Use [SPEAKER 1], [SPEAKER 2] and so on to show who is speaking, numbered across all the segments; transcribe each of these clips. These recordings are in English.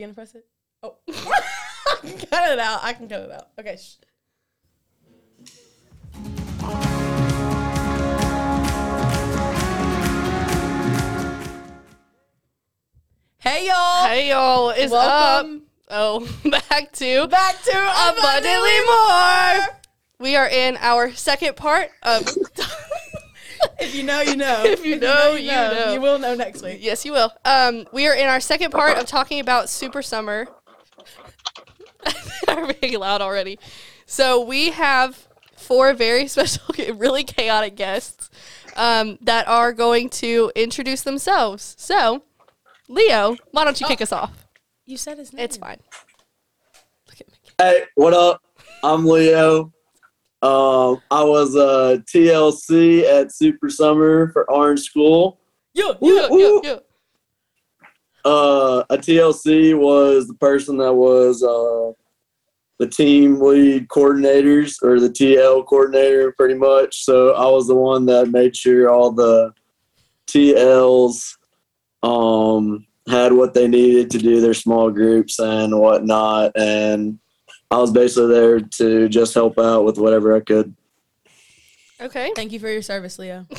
[SPEAKER 1] You gonna press it? Oh. cut it out. I can cut it out. Okay. Shh. Hey y'all.
[SPEAKER 2] Hey y'all, is
[SPEAKER 1] Welcome.
[SPEAKER 2] up. Oh, back to
[SPEAKER 1] Back to
[SPEAKER 2] abundantly more. We are in our second part of.
[SPEAKER 1] If you know, you know.
[SPEAKER 2] If you know, you know.
[SPEAKER 1] You will know next week.
[SPEAKER 2] yes, you will. Um, we are in our second part of talking about Super Summer. are being loud already. So we have four very special, really chaotic guests um, that are going to introduce themselves. So, Leo, why don't you kick us off?
[SPEAKER 1] You said his name.
[SPEAKER 2] It's fine. Look at me.
[SPEAKER 3] Hey, what up? I'm Leo. Um, I was a TLC at Super Summer for Orange School.
[SPEAKER 1] Yeah,
[SPEAKER 2] Yeah,
[SPEAKER 1] yeah.
[SPEAKER 2] yeah, yeah.
[SPEAKER 3] Uh, a TLC was the person that was uh, the team lead coordinators or the TL coordinator, pretty much. So I was the one that made sure all the TLs um, had what they needed to do their small groups and whatnot. And I was basically there to just help out with whatever I could.
[SPEAKER 2] Okay.
[SPEAKER 1] Thank you for your service, Leo.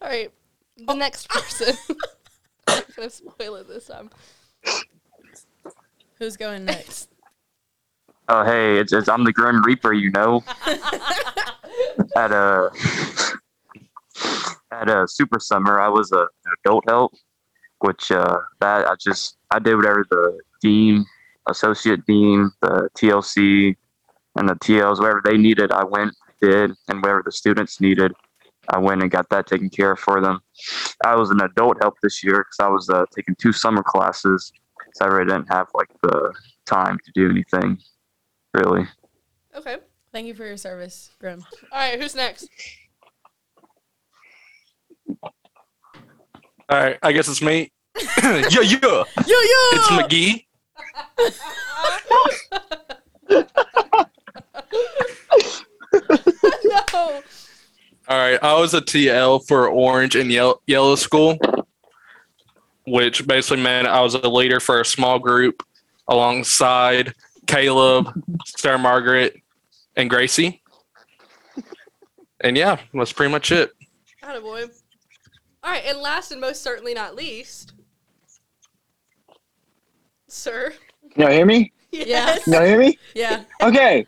[SPEAKER 2] All right. The next person. I'm gonna spoil it this time.
[SPEAKER 1] Who's going next?
[SPEAKER 4] Oh, hey, it's, it's I'm the Grim Reaper, you know. at a at a Super Summer, I was a an adult help, which uh, that I just I did whatever the dean, associate dean, the TLC, and the TLs, wherever they needed, I went did, and wherever the students needed, I went and got that taken care of for them. I was an adult help this year because I was uh, taking two summer classes, so I really didn't have like the time to do anything, really.
[SPEAKER 2] Okay.
[SPEAKER 1] Thank you for your service, Grim.
[SPEAKER 2] All right. Who's next?
[SPEAKER 5] All right, I guess it's me. yeah, yeah.
[SPEAKER 1] Yo, yo!
[SPEAKER 5] It's McGee.
[SPEAKER 2] No.
[SPEAKER 5] All right, I was a TL for Orange and Yellow, Yellow School, which basically meant I was a leader for a small group alongside Caleb, Sarah Margaret, and Gracie. And yeah, that's pretty much it.
[SPEAKER 2] Attaboy. All right. And last and most certainly not least, sir.
[SPEAKER 6] Can y'all hear me?
[SPEAKER 1] Yes.
[SPEAKER 6] Can y'all hear me?
[SPEAKER 1] Yeah.
[SPEAKER 6] Okay.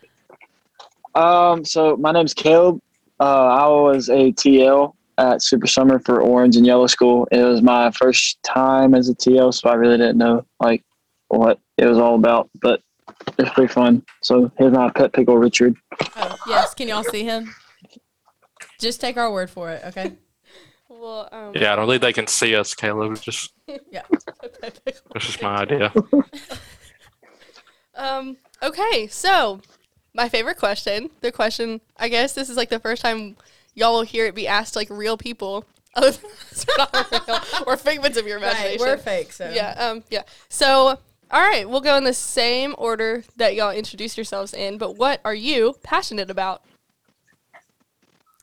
[SPEAKER 6] Um, so my name's Caleb. Uh, I was a TL at Super Summer for Orange and Yellow School. It was my first time as a TL, so I really didn't know like what it was all about, but it's pretty fun. So here's my pet pickle, Richard.
[SPEAKER 1] Oh, yes. Can y'all see him? Just take our word for it, okay?
[SPEAKER 2] Well, um,
[SPEAKER 5] Yeah, I don't think they can see us, Caleb. Just
[SPEAKER 1] Yeah.
[SPEAKER 5] that's just my idea.
[SPEAKER 2] Um. Okay. So, my favorite question. The question. I guess this is like the first time y'all will hear it be asked to, like real people. Other than it's not real or figments of your
[SPEAKER 1] Right.
[SPEAKER 2] imagination.
[SPEAKER 1] We're fake, so.
[SPEAKER 2] Yeah. Um. Yeah. So. All right. We'll go in the same order that y'all introduced yourselves in. But what are you passionate about?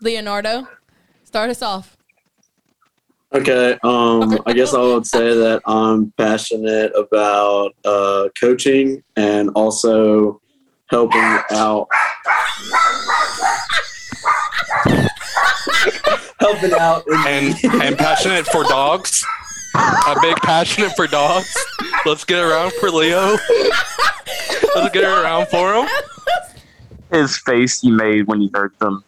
[SPEAKER 1] Leonardo, start us off.
[SPEAKER 3] Okay, um, I guess I would say that I'm passionate about uh, coaching and also helping out. helping out
[SPEAKER 5] And and passionate for dogs. A big passionate for dogs. Let's get around for Leo. Let's get around for him.
[SPEAKER 4] His face he made when he heard them.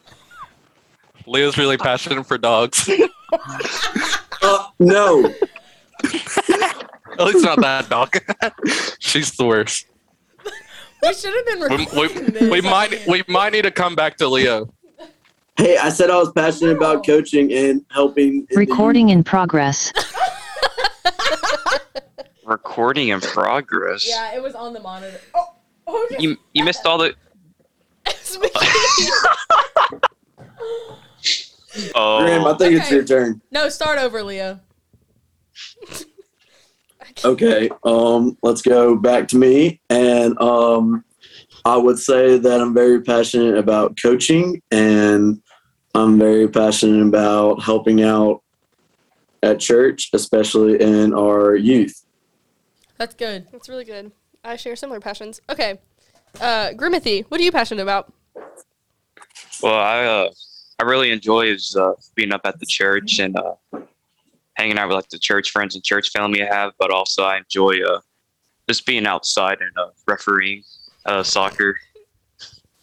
[SPEAKER 5] Leo's really passionate for dogs.
[SPEAKER 3] Uh, no,
[SPEAKER 5] At least not that dog. She's the worst.
[SPEAKER 1] We should have been
[SPEAKER 5] We,
[SPEAKER 1] recording
[SPEAKER 5] we,
[SPEAKER 1] this.
[SPEAKER 5] we might we might need to come back to Leo.
[SPEAKER 3] hey, I said I was passionate about coaching and helping. in the
[SPEAKER 7] Recording in progress.
[SPEAKER 4] Recording in progress.
[SPEAKER 1] Yeah, it was on the monitor. Oh, okay.
[SPEAKER 4] You you missed all the. Oh.
[SPEAKER 3] Grim, I think it's your turn.
[SPEAKER 1] No, start over, Leo.
[SPEAKER 3] Okay, um, let's go back to me. And um, I would say that I'm very passionate about coaching and I'm very passionate about helping out at church, especially in our youth.
[SPEAKER 1] That's good.
[SPEAKER 2] That's really good. I share similar passions. Okay. Uh, Grimothy, what are you passionate about?
[SPEAKER 4] Well, I uh, I really enjoy is uh, being up at the church and uh, hanging out with like the church friends and church family I have. But also, I enjoy uh, just being outside and uh, refereeing uh, soccer.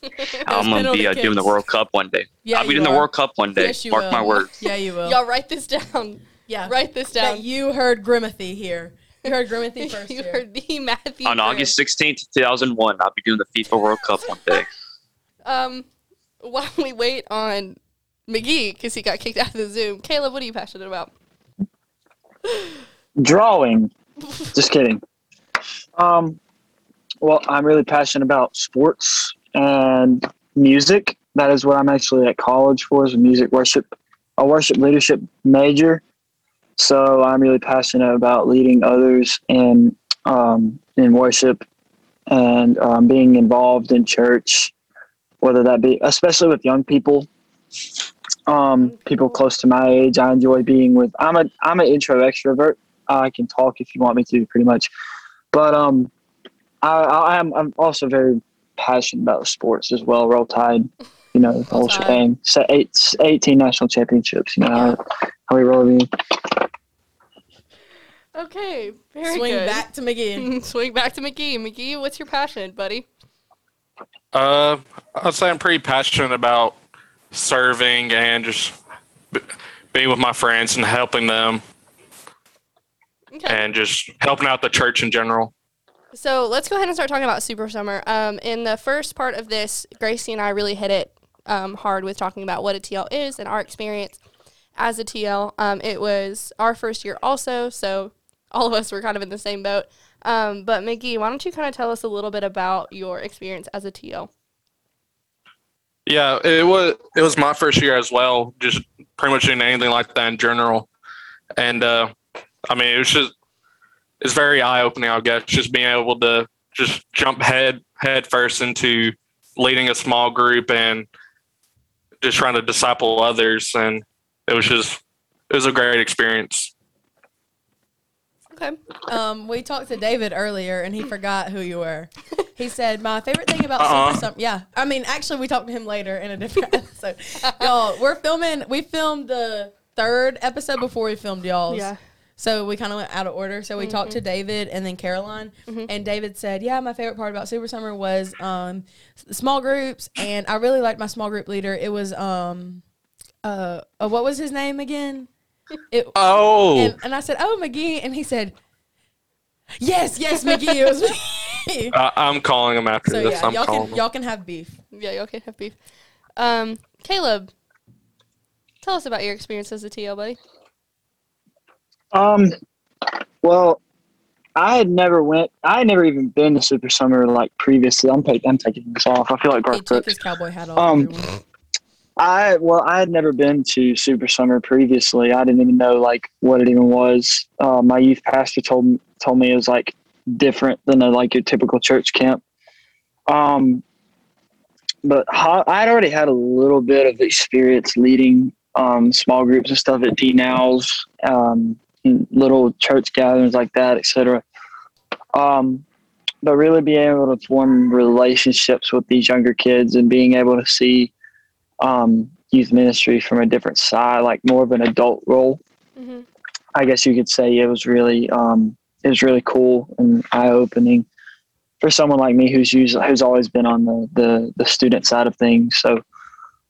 [SPEAKER 4] I'm gonna be uh, doing the. World Cup one day.
[SPEAKER 1] Yeah,
[SPEAKER 4] I'll be
[SPEAKER 1] you
[SPEAKER 4] doing the. World Cup one day.
[SPEAKER 1] Yes, you
[SPEAKER 4] Mark
[SPEAKER 1] will.
[SPEAKER 4] my words.
[SPEAKER 1] Yeah, you will.
[SPEAKER 2] Y'all write this down.
[SPEAKER 1] yeah.
[SPEAKER 2] Write this down.
[SPEAKER 1] That you heard Grimothy here. You heard Grimothy first.
[SPEAKER 2] you
[SPEAKER 1] here.
[SPEAKER 2] heard the Matthew.
[SPEAKER 4] On
[SPEAKER 2] Grimm.
[SPEAKER 4] August 16th, 2001, I'll be doing the FIFA World Cup one day.
[SPEAKER 2] Um, while we wait on McGee because he got kicked out of the Zoom, Caleb, what are you passionate about?
[SPEAKER 6] Drawing. Just kidding. Um, well, I'm really passionate about sports and music. That is what I'm actually at college for is a music worship, a worship leadership major. So I'm really passionate about leading others in um, in worship and um, being involved in church, whether that be especially with young people, um, people close to my age. I enjoy being with. I'm a I'm an intro extrovert. I can talk if you want me to, pretty much. But um, I, I am I'm also very passionate about sports as well. Roll Tide, you know, the whole
[SPEAKER 1] Tide.
[SPEAKER 6] shebang. So eight, 18 national championships. You know how, how we roll. in.
[SPEAKER 2] Okay, very
[SPEAKER 1] Swing
[SPEAKER 2] good.
[SPEAKER 1] back to McGee.
[SPEAKER 2] Swing back to McGee. McGee, what's your passion, buddy?
[SPEAKER 5] Uh, I'd say I'm pretty passionate about serving and just b- being with my friends and helping them
[SPEAKER 2] Okay.
[SPEAKER 5] and just helping out the church in general.
[SPEAKER 2] So let's go ahead and start talking about Super Summer. Um, in the first part of this, Gracie and I really hit it um, hard with talking about what a TL is and our experience as a TL. Um, it was our first year also, so all of us were kind of in the same boat. Um, but McGee, why don't you kind of tell us a little bit about your experience as a TL?
[SPEAKER 5] Yeah, it was it was my first year as well, just pretty much doing anything like that in general. And uh I mean it was just it's very eye opening, I guess, just being able to just jump head head first into leading a small group and just trying to disciple others and it was just it was a great experience.
[SPEAKER 2] Okay.
[SPEAKER 1] Um, we talked to David earlier, and he forgot who you were. He said, "My favorite thing about
[SPEAKER 5] Uh-uh.
[SPEAKER 1] Super Summer." Yeah, I mean, actually, we talked to him later in a different episode. Y'all, we're filming. We filmed the third episode before we filmed y'all's.
[SPEAKER 2] Yeah.
[SPEAKER 1] So we kind of went out of order. So we talked to David and then Caroline, and David said, "Yeah, my favorite part about Super Summer was um, small groups, and I really liked my small group leader. It was um, uh, uh what was his name again? It,
[SPEAKER 5] Oh,
[SPEAKER 1] and, and I said, "Oh, McGee," and he said, "Yes, yes, McGee, it was me."
[SPEAKER 5] I, I'm calling him after
[SPEAKER 1] so
[SPEAKER 5] this.
[SPEAKER 1] yeah,
[SPEAKER 5] I'm
[SPEAKER 1] y'all
[SPEAKER 5] calling
[SPEAKER 1] can
[SPEAKER 5] him.
[SPEAKER 1] y'all can have beef.
[SPEAKER 2] Yeah, y'all can have beef. Um, Caleb, tell us about your experience as a TL, buddy.
[SPEAKER 6] Um, well, I had never went. I had never even been to Super Summer like previously. I'm taking. I'm taking this off. I feel like
[SPEAKER 1] He took
[SPEAKER 6] Brooks.
[SPEAKER 1] his cowboy hat off.
[SPEAKER 6] Um,
[SPEAKER 1] everyone.
[SPEAKER 6] I well, I had never been to Super Summer previously. I didn't even know like what it even was. Uh, my youth pastor told me told me it was like different than a, like your typical church camp. Um, but ho- I had already had a little bit of experience leading um, small groups and stuff at D Now's, um, little church gatherings like that, etc. Um, but really being able to form relationships with these younger kids and being able to see um, youth ministry from a different side, like more of an adult role.
[SPEAKER 2] Mm-hmm.
[SPEAKER 6] I guess you could say it was really um, it was really cool and eye opening for someone like me who's usually who's always been on the the, the student side of things. So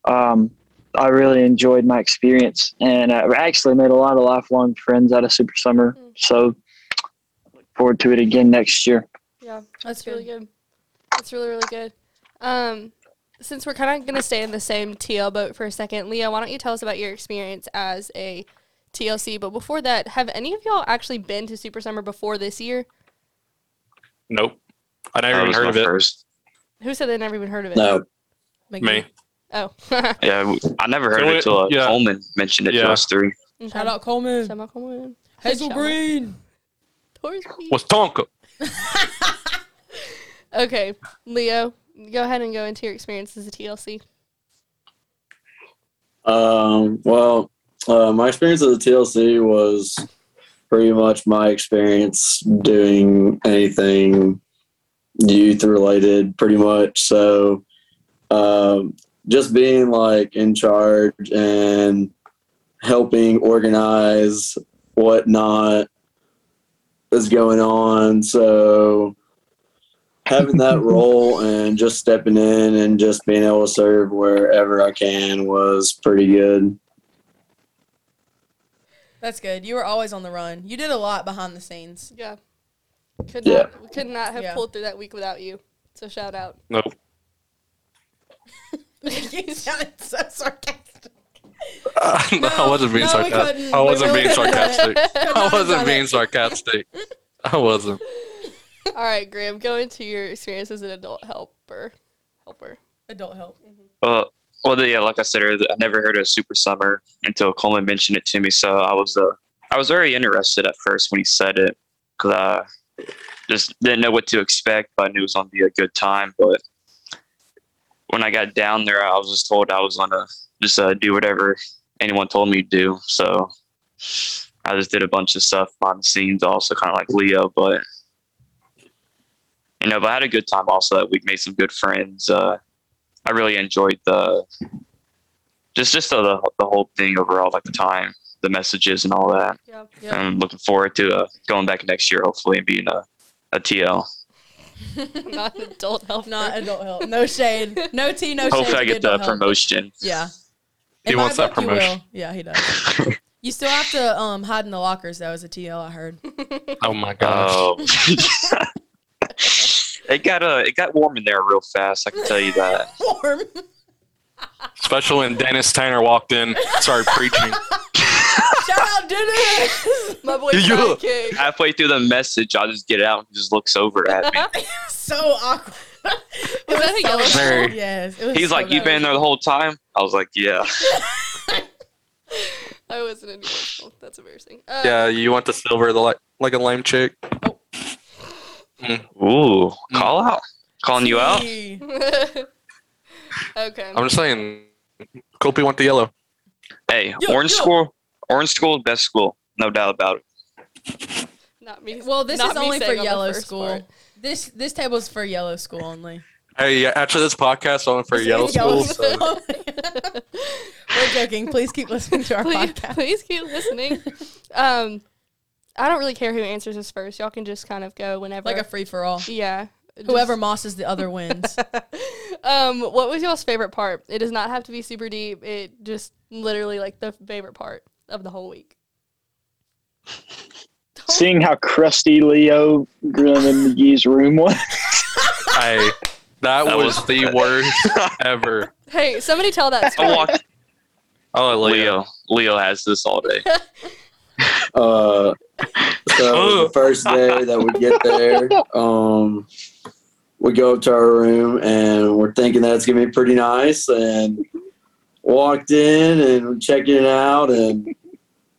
[SPEAKER 6] um, I really enjoyed my experience and I actually made a lot of lifelong friends out of Super Summer.
[SPEAKER 2] Mm.
[SPEAKER 6] So look forward to it again next year.
[SPEAKER 2] Yeah,
[SPEAKER 1] That's
[SPEAKER 2] that's really good. That's really really good. Um, since we're kind of gonna stay in the same TL boat for a second, Leah, why don't you tell us about your experience as a TLC? But before that, have any of y'all actually been to Super Summer before this year?
[SPEAKER 5] Nope, I never even heard of it.
[SPEAKER 4] first.
[SPEAKER 2] Who said they never even heard of it?
[SPEAKER 3] No,
[SPEAKER 1] McGee.
[SPEAKER 5] Me.
[SPEAKER 2] Oh.
[SPEAKER 4] Yeah, I never heard
[SPEAKER 5] So
[SPEAKER 4] of
[SPEAKER 5] it-
[SPEAKER 4] until uh,
[SPEAKER 5] yeah.
[SPEAKER 4] Coleman mentioned it
[SPEAKER 5] Yeah.
[SPEAKER 4] to us three.
[SPEAKER 1] Shout out Coleman.
[SPEAKER 2] Shout out Coleman.
[SPEAKER 1] Hazel
[SPEAKER 2] Shout.
[SPEAKER 1] Green.
[SPEAKER 2] Torsby.
[SPEAKER 5] Was Tonka?
[SPEAKER 2] Okay, Leo, go ahead and go into your experience as a TLC.
[SPEAKER 3] Um, well, uh, my experience as a TLC was pretty much my experience doing anything youth related, pretty much. So, um, just being like in charge and helping organize whatnot is going on. So, having that role and just stepping in and just being able to serve wherever I can was pretty good.
[SPEAKER 1] That's good. You were always on the run. You did a lot behind the scenes.
[SPEAKER 2] Yeah. Could
[SPEAKER 3] Yeah.
[SPEAKER 2] not we could not have
[SPEAKER 1] Yeah.
[SPEAKER 2] pulled through that week without you. So shout out.
[SPEAKER 5] Nope.
[SPEAKER 1] you sounded so sarcastic.
[SPEAKER 5] No, I wasn't being
[SPEAKER 1] no,
[SPEAKER 5] sarcastic. I wasn't
[SPEAKER 1] really
[SPEAKER 5] being
[SPEAKER 1] couldn't have
[SPEAKER 5] sarcastic. I wasn't being sarcastic. I wasn't.
[SPEAKER 2] All right, Graham, go into your experience as an adult helper. Helper.
[SPEAKER 1] Adult help.
[SPEAKER 4] Well, well, yeah, like I said earlier, I never heard of Super Summer until Coleman mentioned it to me. So I was, uh, I was very interested at first when he said it because I just didn't know what to expect, but I knew it was going to be a good time. But when I got down there, I was just told I was going to just uh, do whatever anyone told me to do. So I just did a bunch of stuff behind the scenes, also kind of like Leo, but. You know, but I had a good time also that week, made some good friends. Uh, I really enjoyed the just just the the whole thing overall, like the time, the messages, and all that.
[SPEAKER 2] Yeah.
[SPEAKER 1] Yeah.
[SPEAKER 4] I'm looking forward to uh, going back next year, hopefully, and being a, a TL.
[SPEAKER 2] Not adult helper.
[SPEAKER 1] Not adult help. No shade. No tea, no shade.
[SPEAKER 4] hopefully, I get the
[SPEAKER 1] help.
[SPEAKER 4] promotion.
[SPEAKER 1] Yeah.
[SPEAKER 5] He
[SPEAKER 1] In
[SPEAKER 5] wants that
[SPEAKER 1] book, you will.
[SPEAKER 5] promotion.
[SPEAKER 1] Yeah, he does. you still have to um hide in the lockers though as a TL, I heard.
[SPEAKER 5] Oh my gosh.
[SPEAKER 4] Oh, it got uh, it got warm in there real fast. I can tell you that.
[SPEAKER 1] Warm.
[SPEAKER 5] Especially when Dennis Tanner walked in, started preaching.
[SPEAKER 1] Shout out Dennis.
[SPEAKER 2] My boy
[SPEAKER 5] You-
[SPEAKER 2] sidekick.
[SPEAKER 4] Halfway through the message, I'll just get out and just looks over at me.
[SPEAKER 1] so awkward. It
[SPEAKER 2] Was that a yellow
[SPEAKER 1] so
[SPEAKER 5] Very.
[SPEAKER 1] bad. Yes. It was
[SPEAKER 4] He's
[SPEAKER 1] so
[SPEAKER 4] like, "You've been there the whole time." I was like, "Yeah."
[SPEAKER 2] I wasn't emotional. That's embarrassing. Uh,
[SPEAKER 5] Yeah, you want the silver, the like, like a lame chick.
[SPEAKER 4] Ooh, call out, calling you out.
[SPEAKER 2] Okay.
[SPEAKER 5] I'm just saying, Kopi want the yellow.
[SPEAKER 4] Hey,
[SPEAKER 1] Yo,
[SPEAKER 4] Orange
[SPEAKER 1] yo.
[SPEAKER 4] School, Orange School, best school, no doubt about it.
[SPEAKER 2] Not me.
[SPEAKER 1] Well, this
[SPEAKER 2] not
[SPEAKER 1] is
[SPEAKER 2] me
[SPEAKER 1] only for
[SPEAKER 2] saying on the
[SPEAKER 1] yellow
[SPEAKER 2] first
[SPEAKER 1] school.
[SPEAKER 2] part.
[SPEAKER 1] This this table's for yellow school only.
[SPEAKER 5] Hey, yeah, after this podcast, only for
[SPEAKER 1] It's-
[SPEAKER 5] yellow
[SPEAKER 1] it's yellow
[SPEAKER 5] school.
[SPEAKER 1] school. We're joking. Please keep listening to our
[SPEAKER 2] please,
[SPEAKER 1] podcast.
[SPEAKER 2] please keep listening. um, I don't really care who answers this first. Y'all can just kind of go whenever.
[SPEAKER 1] Like a free for all.
[SPEAKER 2] yeah.
[SPEAKER 1] Whoever
[SPEAKER 2] just-
[SPEAKER 1] mosses the other wins.
[SPEAKER 2] um, what was y'all's favorite part? It does not have to be super deep. It just literally like the favorite part of the whole week.
[SPEAKER 6] Seeing how crusty Leo Grim McGee's room was.
[SPEAKER 5] hey, that,
[SPEAKER 4] That
[SPEAKER 5] was
[SPEAKER 4] was-
[SPEAKER 5] the worst ever.
[SPEAKER 2] Hey, somebody tell that
[SPEAKER 4] I
[SPEAKER 2] story.
[SPEAKER 5] I'll let Leo.
[SPEAKER 4] Leo, Leo has this all day.
[SPEAKER 3] Uh, so the first day that we get there, um, we go up to our room and we're thinking that it's gonna be pretty nice. And walked in and we're checking it out, and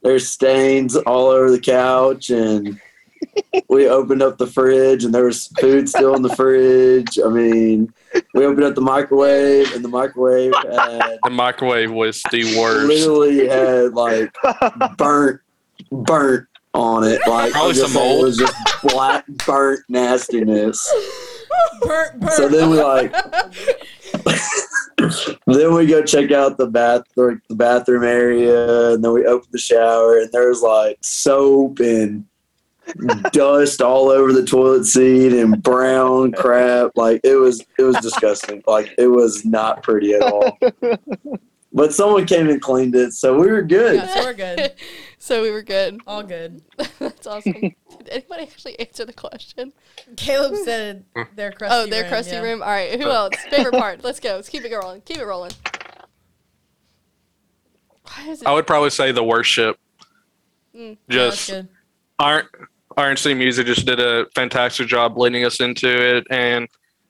[SPEAKER 3] there's stains all over the couch. And we opened up the fridge, and there was food still in the fridge. I mean, we opened up the microwave, and the microwave had
[SPEAKER 5] The microwave was the worst.
[SPEAKER 3] literally had like burnt, burnt on it. Like
[SPEAKER 5] Probably
[SPEAKER 3] I'll just
[SPEAKER 5] some mold.
[SPEAKER 3] It was just black, burnt nastiness.
[SPEAKER 1] burnt, burnt.
[SPEAKER 3] So then we like, then we go check out the bath, the, the bathroom area, and then we open the shower, and there's like soap and dust all over the toilet seat and brown crap. Like it was, it was disgusting. Like it was not pretty at all. But someone came and cleaned it, so we were good.
[SPEAKER 1] yeah, so we're good.
[SPEAKER 2] so we were good.
[SPEAKER 1] All good.
[SPEAKER 2] That's awesome. Did anybody actually answer the question?
[SPEAKER 1] Caleb said their crusty
[SPEAKER 2] oh, their
[SPEAKER 1] room,
[SPEAKER 2] crusty
[SPEAKER 1] yeah.
[SPEAKER 2] room. All right. Who else? Favorite part? Let's go. Let's keep it rolling. Keep it rolling. Why is it?
[SPEAKER 5] I would probably say the worship.
[SPEAKER 2] Mm.
[SPEAKER 5] Just
[SPEAKER 1] good.
[SPEAKER 5] Iron RNC Music just did a fantastic job leading us into it, and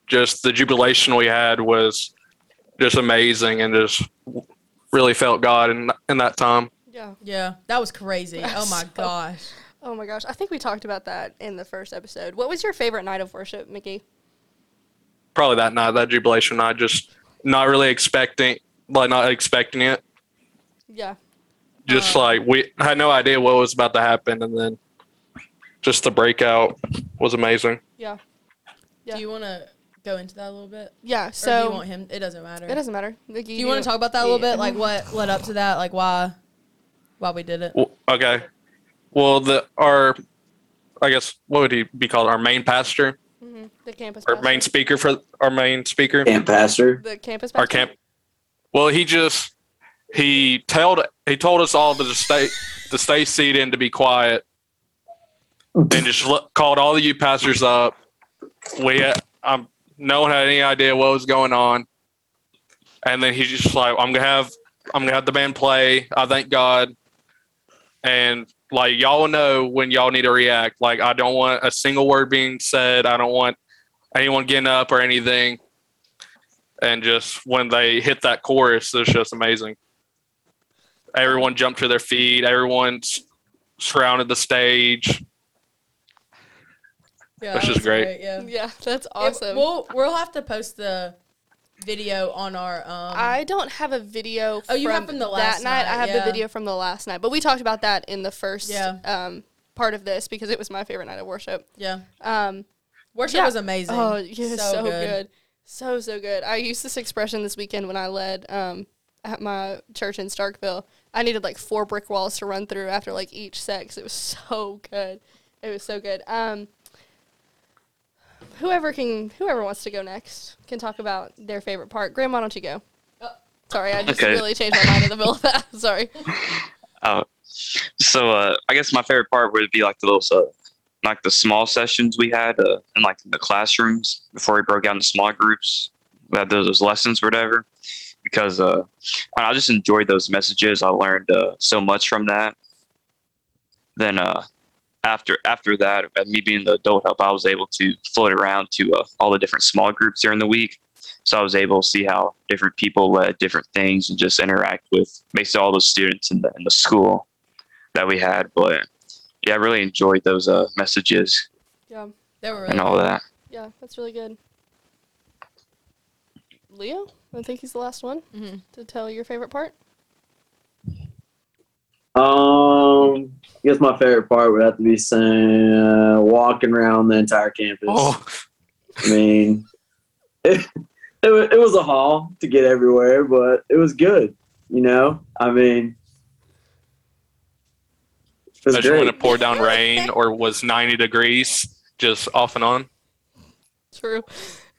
[SPEAKER 5] just the jubilation we had was just amazing, and just really felt God in in that time.
[SPEAKER 2] yeah.
[SPEAKER 1] Yeah, that was crazy. Oh my
[SPEAKER 2] So-
[SPEAKER 1] gosh.
[SPEAKER 2] Oh my gosh. I think we talked about that in the first episode. What was your favorite night of worship, Mickey?
[SPEAKER 5] Probably that night, that jubilation night, just not really expecting, like not expecting it.
[SPEAKER 2] Yeah.
[SPEAKER 5] Just
[SPEAKER 1] Uh,
[SPEAKER 5] like we had no idea what was about to happen, and then just the breakout was amazing.
[SPEAKER 2] Yeah. Yeah.
[SPEAKER 1] Do you want to go into that a little bit?
[SPEAKER 2] Yeah.
[SPEAKER 1] So Or do
[SPEAKER 2] So
[SPEAKER 1] you want him? It doesn't matter.
[SPEAKER 2] it doesn't matter. Like,
[SPEAKER 1] Do you want to talk about that a little bit? Like what led up to that? Like why why we did it?
[SPEAKER 5] Well, okay. Well, the our, I guess what would he be called? Our main pastor,
[SPEAKER 2] Mhm. the campus.
[SPEAKER 5] our
[SPEAKER 2] pastor.
[SPEAKER 5] main speaker for our main speaker,
[SPEAKER 3] Camp pastor.
[SPEAKER 2] The campus.
[SPEAKER 5] our camp. Well, he just he told he told us all to stay to stay seated and to be quiet, and just l- called all the you pastors up. We had, um no one had any idea what was going on, and then he's just like, "I'm gonna have I'm gonna have the band play. I thank God, and like y'all know when y'all need to react. Like I don't want a single word being said. I don't want anyone getting up or anything." and just when they hit that chorus, it's just amazing. Everyone jumped to their feet. Everyone surrounded the stage.
[SPEAKER 1] Yeah,
[SPEAKER 5] Which
[SPEAKER 1] that
[SPEAKER 5] is
[SPEAKER 1] was
[SPEAKER 5] great.
[SPEAKER 2] Yeah,
[SPEAKER 1] Yeah.
[SPEAKER 2] that's
[SPEAKER 1] It-
[SPEAKER 2] awesome.
[SPEAKER 1] we'll we'll have to post the video on our um
[SPEAKER 2] I don't have a video.
[SPEAKER 1] Oh, you have from the last
[SPEAKER 2] that night. I have
[SPEAKER 1] yeah.
[SPEAKER 2] the video from the last night, but we talked about that in the first
[SPEAKER 1] Yeah.
[SPEAKER 2] um, part of this because it was my favorite night of worship.
[SPEAKER 1] yeah.
[SPEAKER 2] Um,
[SPEAKER 1] Worship
[SPEAKER 2] Yeah.
[SPEAKER 1] was amazing.
[SPEAKER 2] oh, yeah, so,
[SPEAKER 1] So
[SPEAKER 2] good.
[SPEAKER 1] good.
[SPEAKER 2] so so good. I used this expression this weekend when I led um, at my church in Starkville. I needed like four brick walls to run through after like each set 'cause it was so good. It was so good. Um, whoever can, whoever wants to go next can talk about their favorite part. Graham, why don't you go?
[SPEAKER 1] Oh.
[SPEAKER 2] Sorry, I just
[SPEAKER 4] Okay.
[SPEAKER 2] really changed my mind in the middle of that. Sorry.
[SPEAKER 4] Oh, so uh, I guess my favorite part would be like the little, uh, like the small sessions we had uh, in like the classrooms before we broke out into small groups. We had those, those lessons or whatever, because uh, I just enjoyed those messages. I learned uh, so much from that. Then uh, after after that, and me being the adult help, I was able to float around to uh, all the different small groups during the week. So I was able to see how different people led different things and just interact with basically all those students in the in the school that we had. But yeah, I really enjoyed those uh, messages
[SPEAKER 2] Yeah,
[SPEAKER 1] they were really
[SPEAKER 4] and all
[SPEAKER 1] good.
[SPEAKER 4] that.
[SPEAKER 2] yeah, that's really good. Leo, I think he's the last one
[SPEAKER 1] Mhm.
[SPEAKER 2] to tell your favorite part.
[SPEAKER 3] Um, I guess my favorite part would have to be saying uh, walking around the entire campus.
[SPEAKER 5] Oh,
[SPEAKER 3] I mean, it, it, it was a haul to get everywhere, but it was good. You know, I mean, it was
[SPEAKER 5] especially when
[SPEAKER 3] great.
[SPEAKER 5] it poured down rain or was 90 degrees, just off and on.
[SPEAKER 2] True,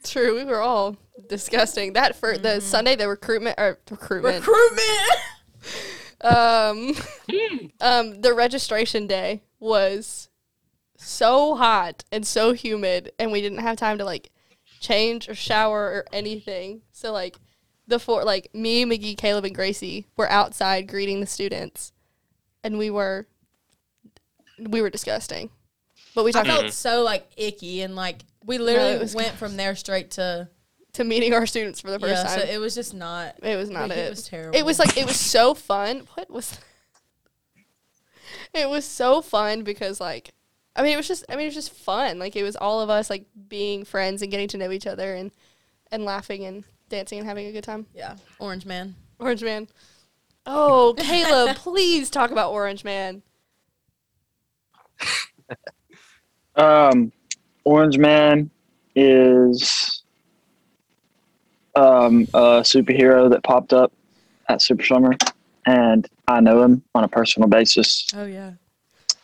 [SPEAKER 2] true. We were all disgusting. That for the Sunday, the recruitment or recruitment,
[SPEAKER 1] Recruitment.
[SPEAKER 2] um, um, the registration day was so hot and so humid, and we didn't have time to like change or shower or anything. So like the four, like me, McGee, Caleb, and Gracie were outside greeting the students, and we were we were disgusting. But we
[SPEAKER 1] I
[SPEAKER 2] talked
[SPEAKER 1] felt so like icky and like we literally
[SPEAKER 2] it was
[SPEAKER 1] went from there straight to
[SPEAKER 2] to meeting our students for the first
[SPEAKER 1] yeah.
[SPEAKER 2] time.
[SPEAKER 1] So it was just not.
[SPEAKER 2] it was not
[SPEAKER 1] like,
[SPEAKER 2] it.
[SPEAKER 1] It was terrible.
[SPEAKER 2] It was like it was so fun. What was? It was so fun because like, I mean, it was just. I mean, it was just fun. Like it was all of us like being friends and getting to know each other and and laughing and dancing and having a good time.
[SPEAKER 1] yeah. Orange man.
[SPEAKER 2] Orange Man. Oh, Caleb, please talk about Orange Man.
[SPEAKER 6] Um, Orange Man is um, a superhero that popped up at Super Summer, and I know him on a personal basis.
[SPEAKER 1] Oh yeah.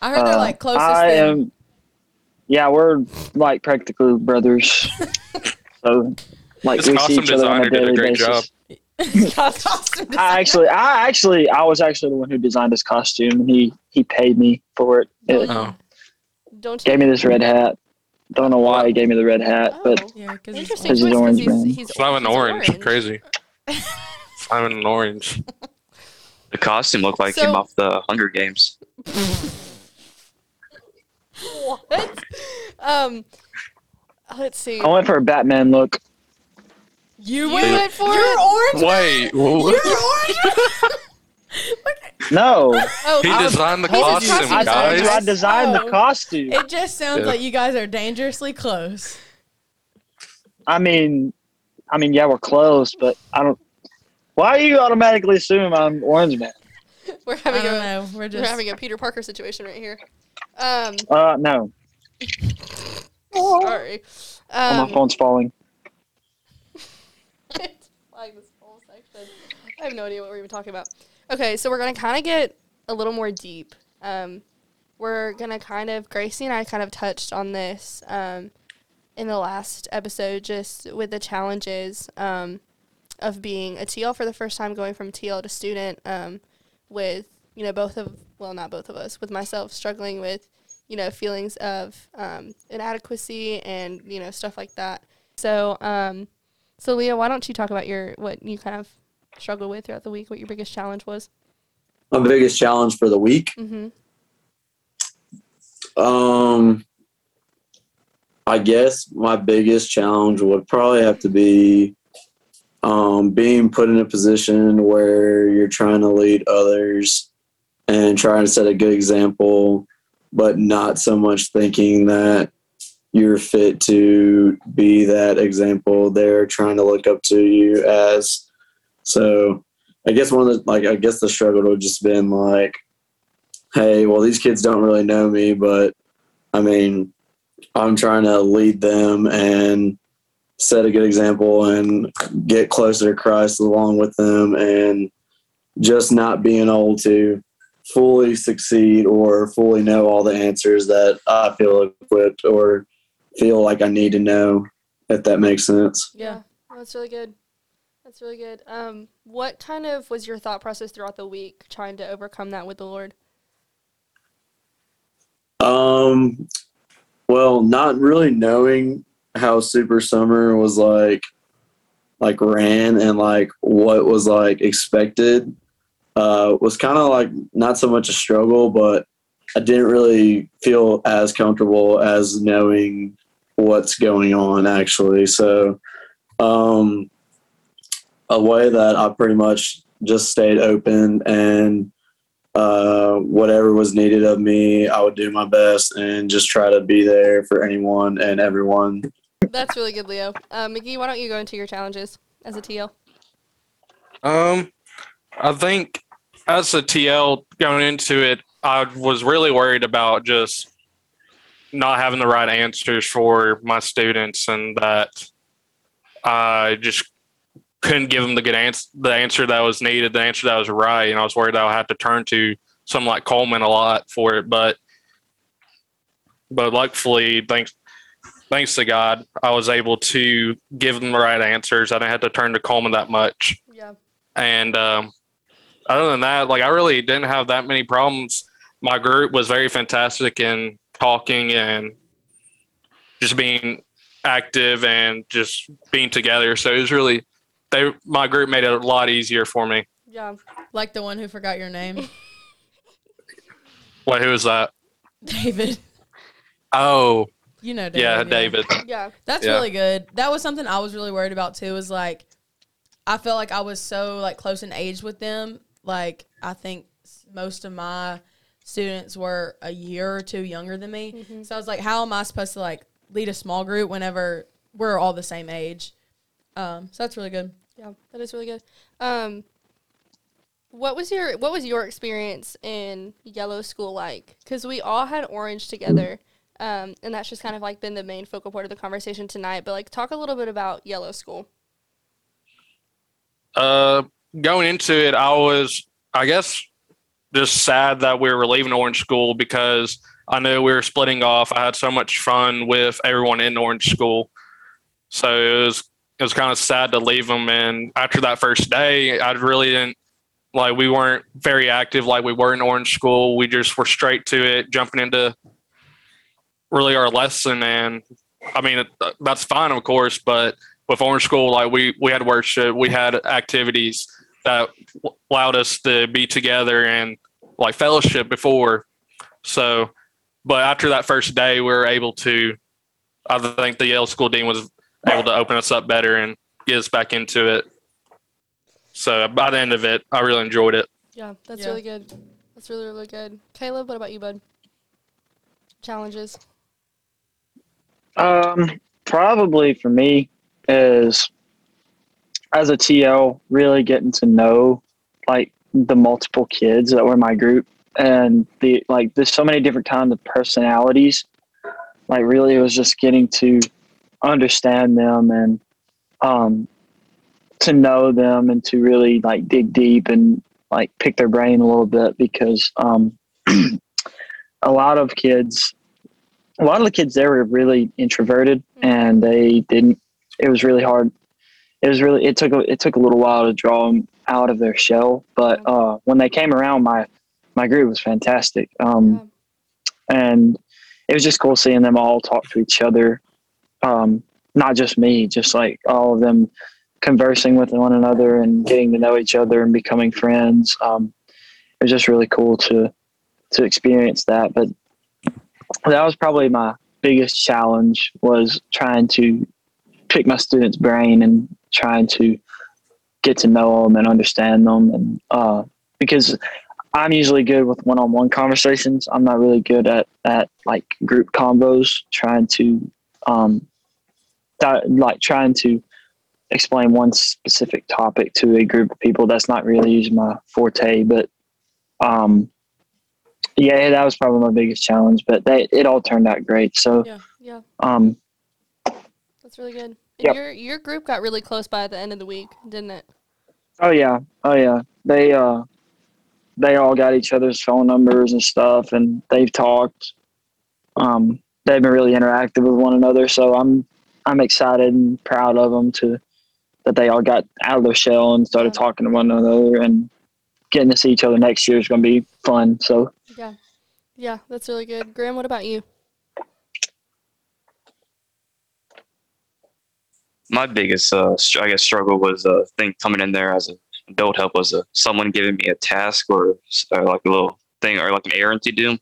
[SPEAKER 1] I heard they're
[SPEAKER 6] Uh,
[SPEAKER 1] like closest.
[SPEAKER 6] I
[SPEAKER 1] thing.
[SPEAKER 6] am. Yeah, we're like practically brothers. so, like
[SPEAKER 5] His
[SPEAKER 6] we see each other on a
[SPEAKER 5] designer did a
[SPEAKER 6] daily
[SPEAKER 5] great
[SPEAKER 6] basis.
[SPEAKER 1] Costume.
[SPEAKER 6] I actually, I actually, I was actually the one who designed his costume, and he he paid me for it. It
[SPEAKER 5] Oh.
[SPEAKER 2] Don't
[SPEAKER 6] gave me this red hat. Don't know why he gave me the red hat,
[SPEAKER 2] Oh,
[SPEAKER 6] but
[SPEAKER 1] Yeah, because
[SPEAKER 2] interesting
[SPEAKER 6] Because he's
[SPEAKER 2] twist. 'cause
[SPEAKER 6] orange
[SPEAKER 2] he's,
[SPEAKER 6] man.
[SPEAKER 2] he's,
[SPEAKER 5] It's not an
[SPEAKER 2] he's
[SPEAKER 5] orange. Crazy. Simon an orange.
[SPEAKER 4] The costume looked like
[SPEAKER 2] So-
[SPEAKER 4] came off the Hunger Games.
[SPEAKER 2] What? Um, let's see.
[SPEAKER 6] I went for a Batman look.
[SPEAKER 1] you
[SPEAKER 2] You
[SPEAKER 1] went,
[SPEAKER 2] went for
[SPEAKER 1] you're
[SPEAKER 2] it?
[SPEAKER 1] orange.
[SPEAKER 5] Wait,
[SPEAKER 1] You're
[SPEAKER 5] wh-
[SPEAKER 1] orange.
[SPEAKER 6] No,
[SPEAKER 2] Oh,
[SPEAKER 5] he designed the
[SPEAKER 2] He's
[SPEAKER 5] costume,
[SPEAKER 2] costume
[SPEAKER 6] I,
[SPEAKER 5] guys.
[SPEAKER 6] I designed
[SPEAKER 1] Oh.
[SPEAKER 6] the costume.
[SPEAKER 1] it just sounds
[SPEAKER 5] Yeah.
[SPEAKER 1] like you guys are dangerously close.
[SPEAKER 6] I mean, I mean, yeah, we're close, but I don't. Why are you automatically assuming I'm Orange Man?
[SPEAKER 2] we're
[SPEAKER 1] I
[SPEAKER 2] having
[SPEAKER 1] don't
[SPEAKER 2] a
[SPEAKER 1] know. We're
[SPEAKER 2] we're having a Peter Parker situation right here. Um,
[SPEAKER 6] Uh, no.
[SPEAKER 2] Sorry.
[SPEAKER 6] Oh, my
[SPEAKER 2] Um,
[SPEAKER 6] phone's falling.
[SPEAKER 2] it's flying this whole section. I have no idea what we're even talking about. Okay, so we're gonna kind of get a little more deep. Um, we're gonna kind of Gracie and I kind of touched on this um, in the last episode, just with the challenges um, of being a TL for the first time, going from TL to student. Um, with you know both of well, not both of us, with myself struggling with you know feelings of um, inadequacy and you know stuff like that. So um, so Leah, why don't you talk about your what you kind of struggled with throughout the week? What your biggest challenge was?
[SPEAKER 3] My biggest challenge for the week.
[SPEAKER 2] Mm-hmm.
[SPEAKER 3] Um, I guess my biggest challenge would probably have to be um, being put in a position where you're trying to lead others and trying to set a good example, but not so much thinking that you're fit to be that example they're trying to look up to you as. So I guess one of the like I guess the struggle would just been like, hey, well these kids don't really know me, but I mean, I'm trying to lead them and set a good example and get closer to Christ along with them and just not being able to fully succeed or fully know all the answers that I feel equipped or feel like I need to know, if that makes sense.
[SPEAKER 2] Yeah, that's really good. That's really good. Um, what kind of was your thought process throughout the week trying to overcome that with the Lord?
[SPEAKER 3] Um, well, not really knowing how Super Summer was like, like ran and like what was like expected, uh, was kind of like not so much a struggle, but I didn't really feel as comfortable as knowing what's going on actually. So, um, a way that I pretty much just stayed open and uh, whatever was needed of me, I would do my best and just try to be there for anyone and everyone.
[SPEAKER 2] That's really good, Leo. Uh, McGee, why don't you go into your challenges as a TL?
[SPEAKER 5] Um, I think as a TL going into it, I was really worried about just not having the right answers for my students, and that I just couldn't give them the good answer, the answer that was needed, the answer that was right, and I was worried I have to turn to someone like Coleman a lot for it, but but luckily, thanks thanks to God, I was able to give them the right answers. I didn't have to turn to Coleman that much.
[SPEAKER 2] Yeah.
[SPEAKER 5] And um, other than that, like I really didn't have that many problems. My group was very fantastic in talking and just being active and just being together. So it was really they my group made it a lot easier for me.
[SPEAKER 2] Yeah.
[SPEAKER 1] Like the one who forgot your name,
[SPEAKER 5] What who was that?
[SPEAKER 1] David.
[SPEAKER 5] Oh,
[SPEAKER 1] You know David.
[SPEAKER 5] yeah, David.
[SPEAKER 2] Yeah.
[SPEAKER 1] That's
[SPEAKER 5] Yeah.
[SPEAKER 1] really good. That was something I was really worried about too. Was like, I felt like I was so like close in age with them. Like I think most of my students were a year or two younger than me. So I was like, how am I supposed to like lead a small group whenever we're all the same age? Um, so that's really good.
[SPEAKER 2] Yeah, that is really good. Um, what was your what was your experience in yellow school like? Because we all had orange together, um, and that's just kind of like been the main focal point of the conversation tonight. But like, talk a little bit about yellow school.
[SPEAKER 5] Uh, going into it, I was, I guess, just sad that we were leaving Orange School because I knew we were splitting off. I had so much fun with everyone in Orange School, so it was it was kind of sad to leave them. And after that first day, I really didn't like we weren't very active like we were in Orange School. We just were straight to it, jumping into really our lesson. And I mean, uh, that's fine, of course, but with Orange School, like we we had worship, we had activities that allowed us to be together and like fellowship before. So, but after that first day, we were able to. I think the Yellow School Dean was able to open us up better and get us back into it. So by the end of it, I really enjoyed it.
[SPEAKER 2] Yeah, that's
[SPEAKER 1] Yeah.
[SPEAKER 2] really good. That's really really good. Caleb, what about you, bud? Challenges.
[SPEAKER 6] Um, probably for me is as a TL, really getting to know like the multiple kids that were in my group and the like. There's so many different kinds of personalities. like really, it was just getting to understand them and um, to know them and to really like dig deep and like pick their brain a little bit because um, a lot of kids, a lot of the kids there were really introverted and they didn't. It was really hard. It was really it took a, it took a little while to draw them out of their shell, but uh, when they came around, my my group was fantastic. Um, and it was just cool seeing them all talk to each other. Um, not just me, just like all of them conversing with one another and getting to know each other and becoming friends. Um, it was just really cool to to experience that. But that was probably my biggest challenge was trying to pick my students' brain and trying to get to know them and understand them and uh, because I'm usually good with one-on-one conversations. I'm not really good at at like group combos. Trying to um, that, like trying to explain one specific topic to a group of people. That's not really my forte. But um, yeah, that was probably my biggest challenge. But they, it all turned out great. So
[SPEAKER 2] Yeah, yeah,
[SPEAKER 6] um,
[SPEAKER 2] that's really good.
[SPEAKER 6] Yep.
[SPEAKER 2] your your group got really close by at the end of the week, didn't it?
[SPEAKER 6] Oh yeah, oh yeah. They uh, they all got each other's phone numbers and stuff, and they've talked. Um, they've been really interactive with one another, so I'm I'm excited and proud of them to that they all got out of their shell and started
[SPEAKER 2] Yeah.
[SPEAKER 6] talking to one another, and getting to see each other next year is going to be fun. So
[SPEAKER 2] Yeah, yeah, that's really good. Graham, what about you?
[SPEAKER 4] my biggest, uh, str- I guess, struggle was uh, thing coming in there as an adult help was uh, someone giving me a task or, or like a little thing or like an errand to do,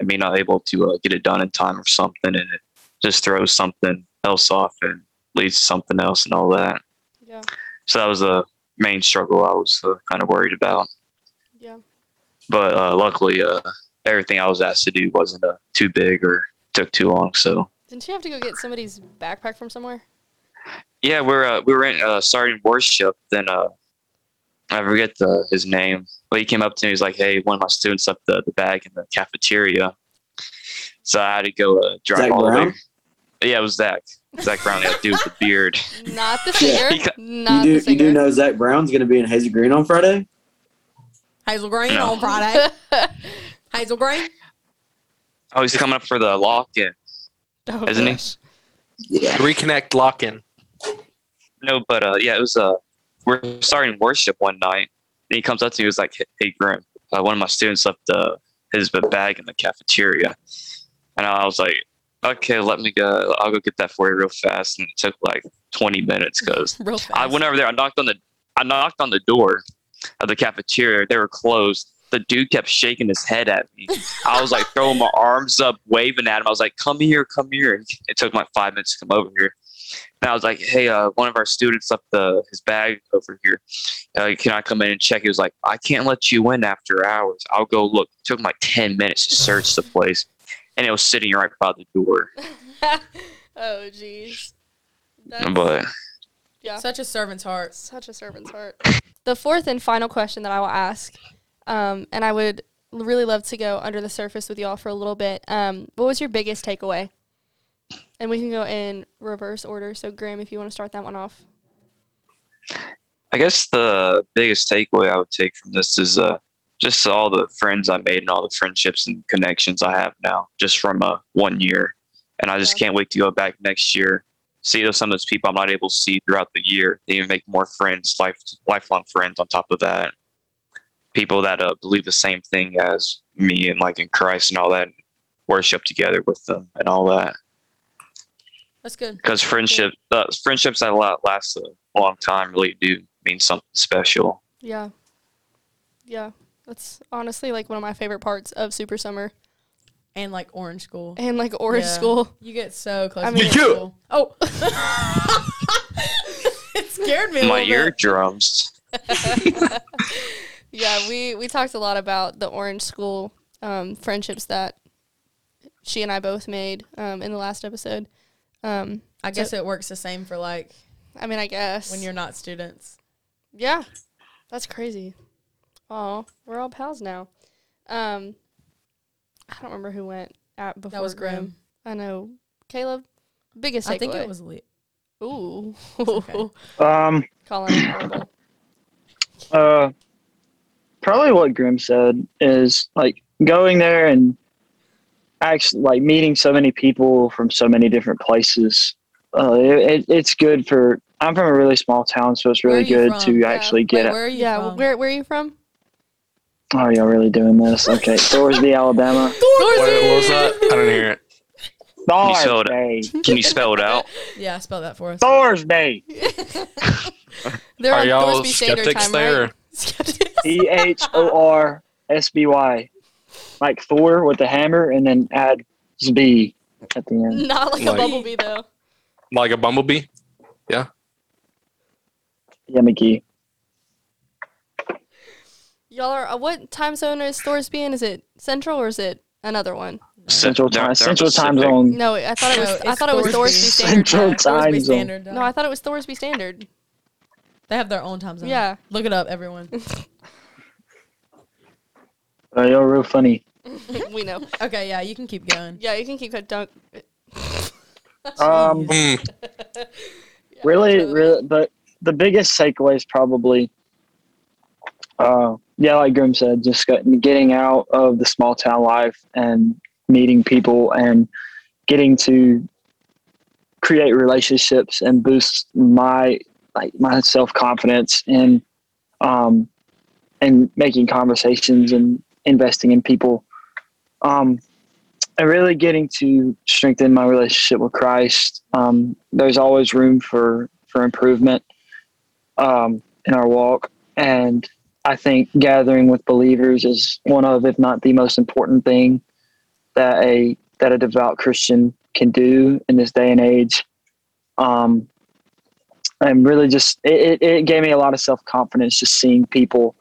[SPEAKER 4] and me not able to uh, get it done in time or something, and it just throws something else off and leads to something else and all that.
[SPEAKER 2] Yeah,
[SPEAKER 4] So that was the main struggle I was uh, kind of worried about.
[SPEAKER 2] yeah,
[SPEAKER 4] But uh, luckily, uh, everything I was asked to do wasn't uh, too big or took too long. So
[SPEAKER 2] didn't you have to go get somebody's backpack from somewhere?
[SPEAKER 4] yeah, we're uh, we were in uh, starting worship. Then uh, I forget the, his name, but he came up to me. He's like, "Hey, one of my students left the, the bag in the cafeteria." So I had to go uh, drive all the way.
[SPEAKER 3] Brown?
[SPEAKER 4] Yeah, it was Zach. Zach Brown, that dude with the beard.
[SPEAKER 2] Not the
[SPEAKER 3] Yeah.
[SPEAKER 2] singer.
[SPEAKER 4] He got-
[SPEAKER 2] Not
[SPEAKER 3] you
[SPEAKER 2] the
[SPEAKER 3] do you do know Zach Brown's going to be in Hazel Green on Friday?
[SPEAKER 1] Hazel Green
[SPEAKER 4] No.
[SPEAKER 1] on Friday. Hazel Green.
[SPEAKER 4] Oh, he's coming up for the lock-in.
[SPEAKER 2] Oh,
[SPEAKER 4] Isn't he?
[SPEAKER 3] Yeah.
[SPEAKER 5] Reconnect lock in.
[SPEAKER 4] No, but uh, yeah, it was uh, we're starting worship one night. And he comes up to me, he was like, "Hey, hey Grim, uh, one of my students left uh, his bag in the cafeteria," and I was like, "Okay, let me go. I'll go get that for you real fast." And it took like 20 minutes because I went over there. I knocked on the I knocked on the door of the cafeteria. They were closed. The dude kept shaking his head at me. I was like throwing my arms up, waving at him. I was like, "Come here, come here." It took like five minutes to come over here. And I was like, "Hey, uh, one of our students left the his bag over here. Uh, can I come in and check?" He was like, "I can't let you in after hours. I'll go look." It took like ten minutes to search the place, and it was sitting right by the door.
[SPEAKER 2] oh, jeez.
[SPEAKER 4] But
[SPEAKER 2] yeah.
[SPEAKER 1] Such a servant's heart.
[SPEAKER 2] Such a servant's heart. The fourth and final question that I will ask, um, and I would really love to go under the surface with y'all for a little bit. Um, what was your biggest takeaway? And we can go in reverse order. So, Graham, if you want to start that one off.
[SPEAKER 4] I guess the biggest takeaway I would take from this is uh, just all the friends I made and all the friendships and connections I have now, just from uh, one year. And I just
[SPEAKER 2] Yeah.
[SPEAKER 4] can't wait to go back next year, see those, some of those people I'm not able to see throughout the year. They even make more friends, life, lifelong friends on top of that. People that uh, believe the same thing as me and like in Christ and all that, worship together with them and all that
[SPEAKER 1] That's good.
[SPEAKER 4] because friendship uh, friendships that la- last a long time really do mean something special
[SPEAKER 2] Yeah. Yeah. That's honestly like one of my favorite parts of Super Summer
[SPEAKER 1] And like Orange School.
[SPEAKER 2] and like Orange
[SPEAKER 1] Yeah.
[SPEAKER 2] School.
[SPEAKER 1] You get so close
[SPEAKER 2] I
[SPEAKER 1] to
[SPEAKER 2] mean-
[SPEAKER 1] Orange School. Oh. it scared me a
[SPEAKER 4] my
[SPEAKER 1] little bit.
[SPEAKER 4] eardrums
[SPEAKER 2] yeah, we we talked a lot about the Orange School um, friendships that she and I both made um, in the last episode. Um,
[SPEAKER 1] I guess it works the same for like
[SPEAKER 2] I mean, I guess
[SPEAKER 1] when you're not students.
[SPEAKER 2] yeah, that's crazy. Oh, we're all pals now. Um, I don't remember who went at before
[SPEAKER 1] That was
[SPEAKER 2] Grim.
[SPEAKER 1] Grim.
[SPEAKER 2] I know Caleb? Biggest takeaway.
[SPEAKER 1] I think it was Lee.
[SPEAKER 2] Ooh.
[SPEAKER 1] okay.
[SPEAKER 6] Um,
[SPEAKER 2] Calling it horrible.
[SPEAKER 6] uh, probably what Grim said is like going there and actually like meeting so many people from so many different places. Uh, it, it, it's good for. I'm from a really small town, so it's really good
[SPEAKER 1] from?
[SPEAKER 6] to
[SPEAKER 2] Yeah.
[SPEAKER 6] actually
[SPEAKER 1] Wait,
[SPEAKER 6] get.
[SPEAKER 1] where are you
[SPEAKER 2] Yeah.
[SPEAKER 1] from?
[SPEAKER 2] Where Where are you from?
[SPEAKER 6] Oh, y'all really doing this? Okay, Thorsby, Alabama.
[SPEAKER 5] What, what was that? I don't hear it.
[SPEAKER 4] You spelled
[SPEAKER 6] Thorsby.
[SPEAKER 4] Can you spell it out?
[SPEAKER 1] Yeah, spell that for us.
[SPEAKER 6] Thorsby.
[SPEAKER 2] They're
[SPEAKER 5] Are
[SPEAKER 2] on
[SPEAKER 5] y'all
[SPEAKER 2] Thorsby
[SPEAKER 5] skeptics
[SPEAKER 2] Time,
[SPEAKER 5] there?
[SPEAKER 2] right? Skeptics.
[SPEAKER 6] T H O R S B Y. Like Thor with the hammer, and then add B at the end.
[SPEAKER 2] Not like,
[SPEAKER 5] Like-
[SPEAKER 2] a bumblebee though.
[SPEAKER 5] Like a bumblebee?
[SPEAKER 6] Yeah. Yeah, McGee.
[SPEAKER 2] Y'all are. Uh, what time zone is Thorsby in? Is it Central or is it another one?
[SPEAKER 6] Central
[SPEAKER 4] They're-
[SPEAKER 6] time.
[SPEAKER 4] they're
[SPEAKER 6] Central time zone.
[SPEAKER 2] No, I thought it was.
[SPEAKER 1] No,
[SPEAKER 2] I
[SPEAKER 1] it's
[SPEAKER 2] thought it was
[SPEAKER 1] Thorsby.
[SPEAKER 2] Thorsby Standard
[SPEAKER 6] Central
[SPEAKER 2] Time.
[SPEAKER 6] time zone.
[SPEAKER 1] Standard
[SPEAKER 2] No, I thought it was Thorsby Standard.
[SPEAKER 1] they have their own time zone.
[SPEAKER 2] Yeah.
[SPEAKER 1] Look it up, everyone.
[SPEAKER 6] Uh, you're real funny.
[SPEAKER 2] we know.
[SPEAKER 1] Okay, yeah, you can keep going.
[SPEAKER 2] Yeah, you can keep it. Don't.
[SPEAKER 6] Um,
[SPEAKER 5] Hmm.
[SPEAKER 6] really, really, but the biggest takeaway is probably, uh, yeah, like Grim said, just getting out of the small town life and meeting people and getting to create relationships and boost my like my self confidence and um and making conversations and investing in people. Um, and really getting to strengthen my relationship with Christ. Um, there's always room for for improvement um, in our walk, and I think gathering with believers is one of, if not the most important thing that a that a devout Christian can do in this day and age. Um, and really, just it, it, gave me a lot of self confidence just seeing people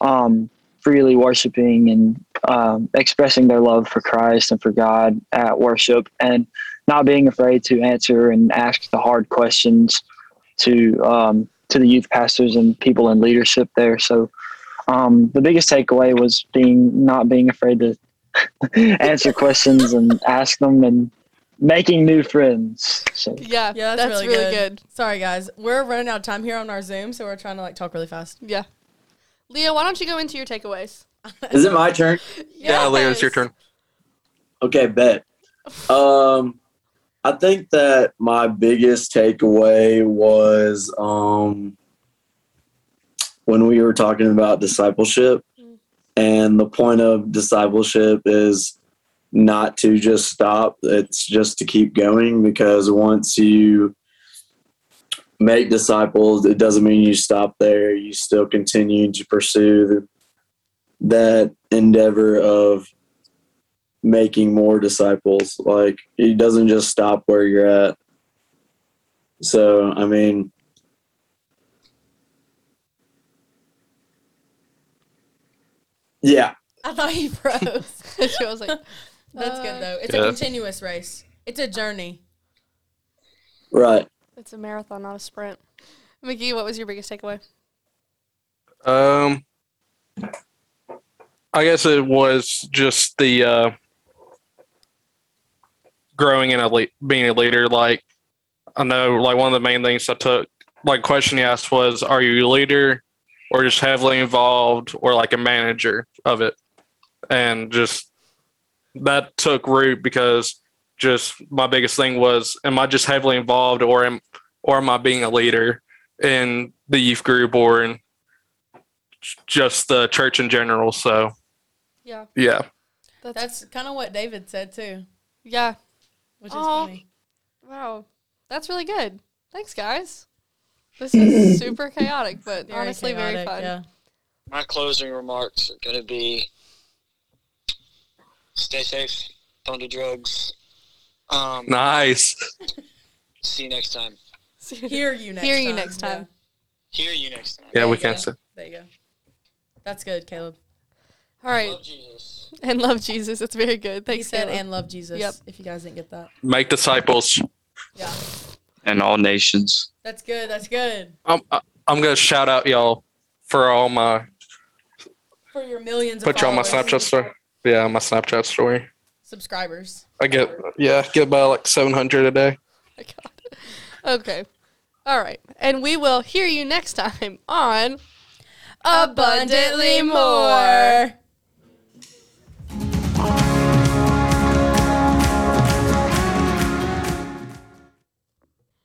[SPEAKER 6] um, freely worshiping and um, expressing their love for Christ and for God at worship, and not being afraid to answer and ask the hard questions to um, to the youth pastors and people in leadership there. So um, the biggest takeaway was being not being afraid to answer questions and ask them and making new friends. So
[SPEAKER 2] Yeah,
[SPEAKER 1] Yeah, that's,
[SPEAKER 2] that's,
[SPEAKER 1] really,
[SPEAKER 2] really,
[SPEAKER 1] good.
[SPEAKER 2] good.
[SPEAKER 1] Sorry, guys. We're running out of time here on our Zoom, so we're trying to like talk really fast.
[SPEAKER 2] Yeah. Leo, why don't you go into your takeaways?
[SPEAKER 3] Is it my turn?
[SPEAKER 5] Yeah, Leo, it's your turn.
[SPEAKER 3] Okay, bet. Um, I think that my biggest takeaway was um, when we were talking about discipleship, and the point of discipleship is not to just stop; it's just to keep going. Because once you make disciples, it doesn't mean you stop there. You still continue to pursue that endeavor of making more disciples. Like it doesn't just stop where you're at. So I mean, yeah,
[SPEAKER 1] I thought he froze.
[SPEAKER 2] she was like,
[SPEAKER 1] That's
[SPEAKER 2] Uh,
[SPEAKER 1] good though. It's
[SPEAKER 5] Yeah.
[SPEAKER 1] a continuous race. It's a journey.
[SPEAKER 3] right.
[SPEAKER 2] it's a marathon, not a sprint. McGee, what was your biggest takeaway?
[SPEAKER 5] Um, I guess it was just the uh, growing and a le- being a leader. Like I know, like one of the main things I took, like question he asked was, "Are you a leader, or just heavily involved, or like a manager of it?" And just that took root because just my biggest thing was, "Am I just heavily involved, or am or am I being a leader in the youth group or in just the church in general. So
[SPEAKER 2] Yeah.
[SPEAKER 5] yeah,
[SPEAKER 2] That's,
[SPEAKER 1] That's kind of what David said too,
[SPEAKER 2] yeah.
[SPEAKER 1] Which is funny.
[SPEAKER 2] Wow. That's really good. Thanks, guys. This is super chaotic, but
[SPEAKER 1] Very
[SPEAKER 2] honestly very fun.
[SPEAKER 1] Yeah.
[SPEAKER 7] My closing remarks are going to be stay safe, don't do drugs. Um,
[SPEAKER 5] nice.
[SPEAKER 7] See you next time.
[SPEAKER 1] Hear you next
[SPEAKER 2] Hear
[SPEAKER 1] time.
[SPEAKER 2] you next time.
[SPEAKER 7] Hear you next time.
[SPEAKER 5] Yeah,
[SPEAKER 1] There
[SPEAKER 5] we can
[SPEAKER 1] go.
[SPEAKER 5] say
[SPEAKER 1] There you go. That's good, Caleb.
[SPEAKER 2] All right.
[SPEAKER 7] Love Jesus.
[SPEAKER 2] And love Jesus. It's very good.
[SPEAKER 1] He
[SPEAKER 2] Thanks,
[SPEAKER 1] said
[SPEAKER 2] Caleb.
[SPEAKER 1] and love Jesus.
[SPEAKER 2] Yep.
[SPEAKER 1] If you guys didn't get that.
[SPEAKER 5] make disciples.
[SPEAKER 1] Yeah.
[SPEAKER 4] And all nations.
[SPEAKER 1] That's good. That's good.
[SPEAKER 5] I'm I'm gonna shout out y'all for all my
[SPEAKER 1] For your millions of
[SPEAKER 5] put you on my. Snapchat story. Yeah, my Snapchat story.
[SPEAKER 1] subscribers.
[SPEAKER 5] I get yeah, get about like seven hundred a day.
[SPEAKER 2] my God. Okay. All right. And we will hear you next time on
[SPEAKER 1] Abundantly more.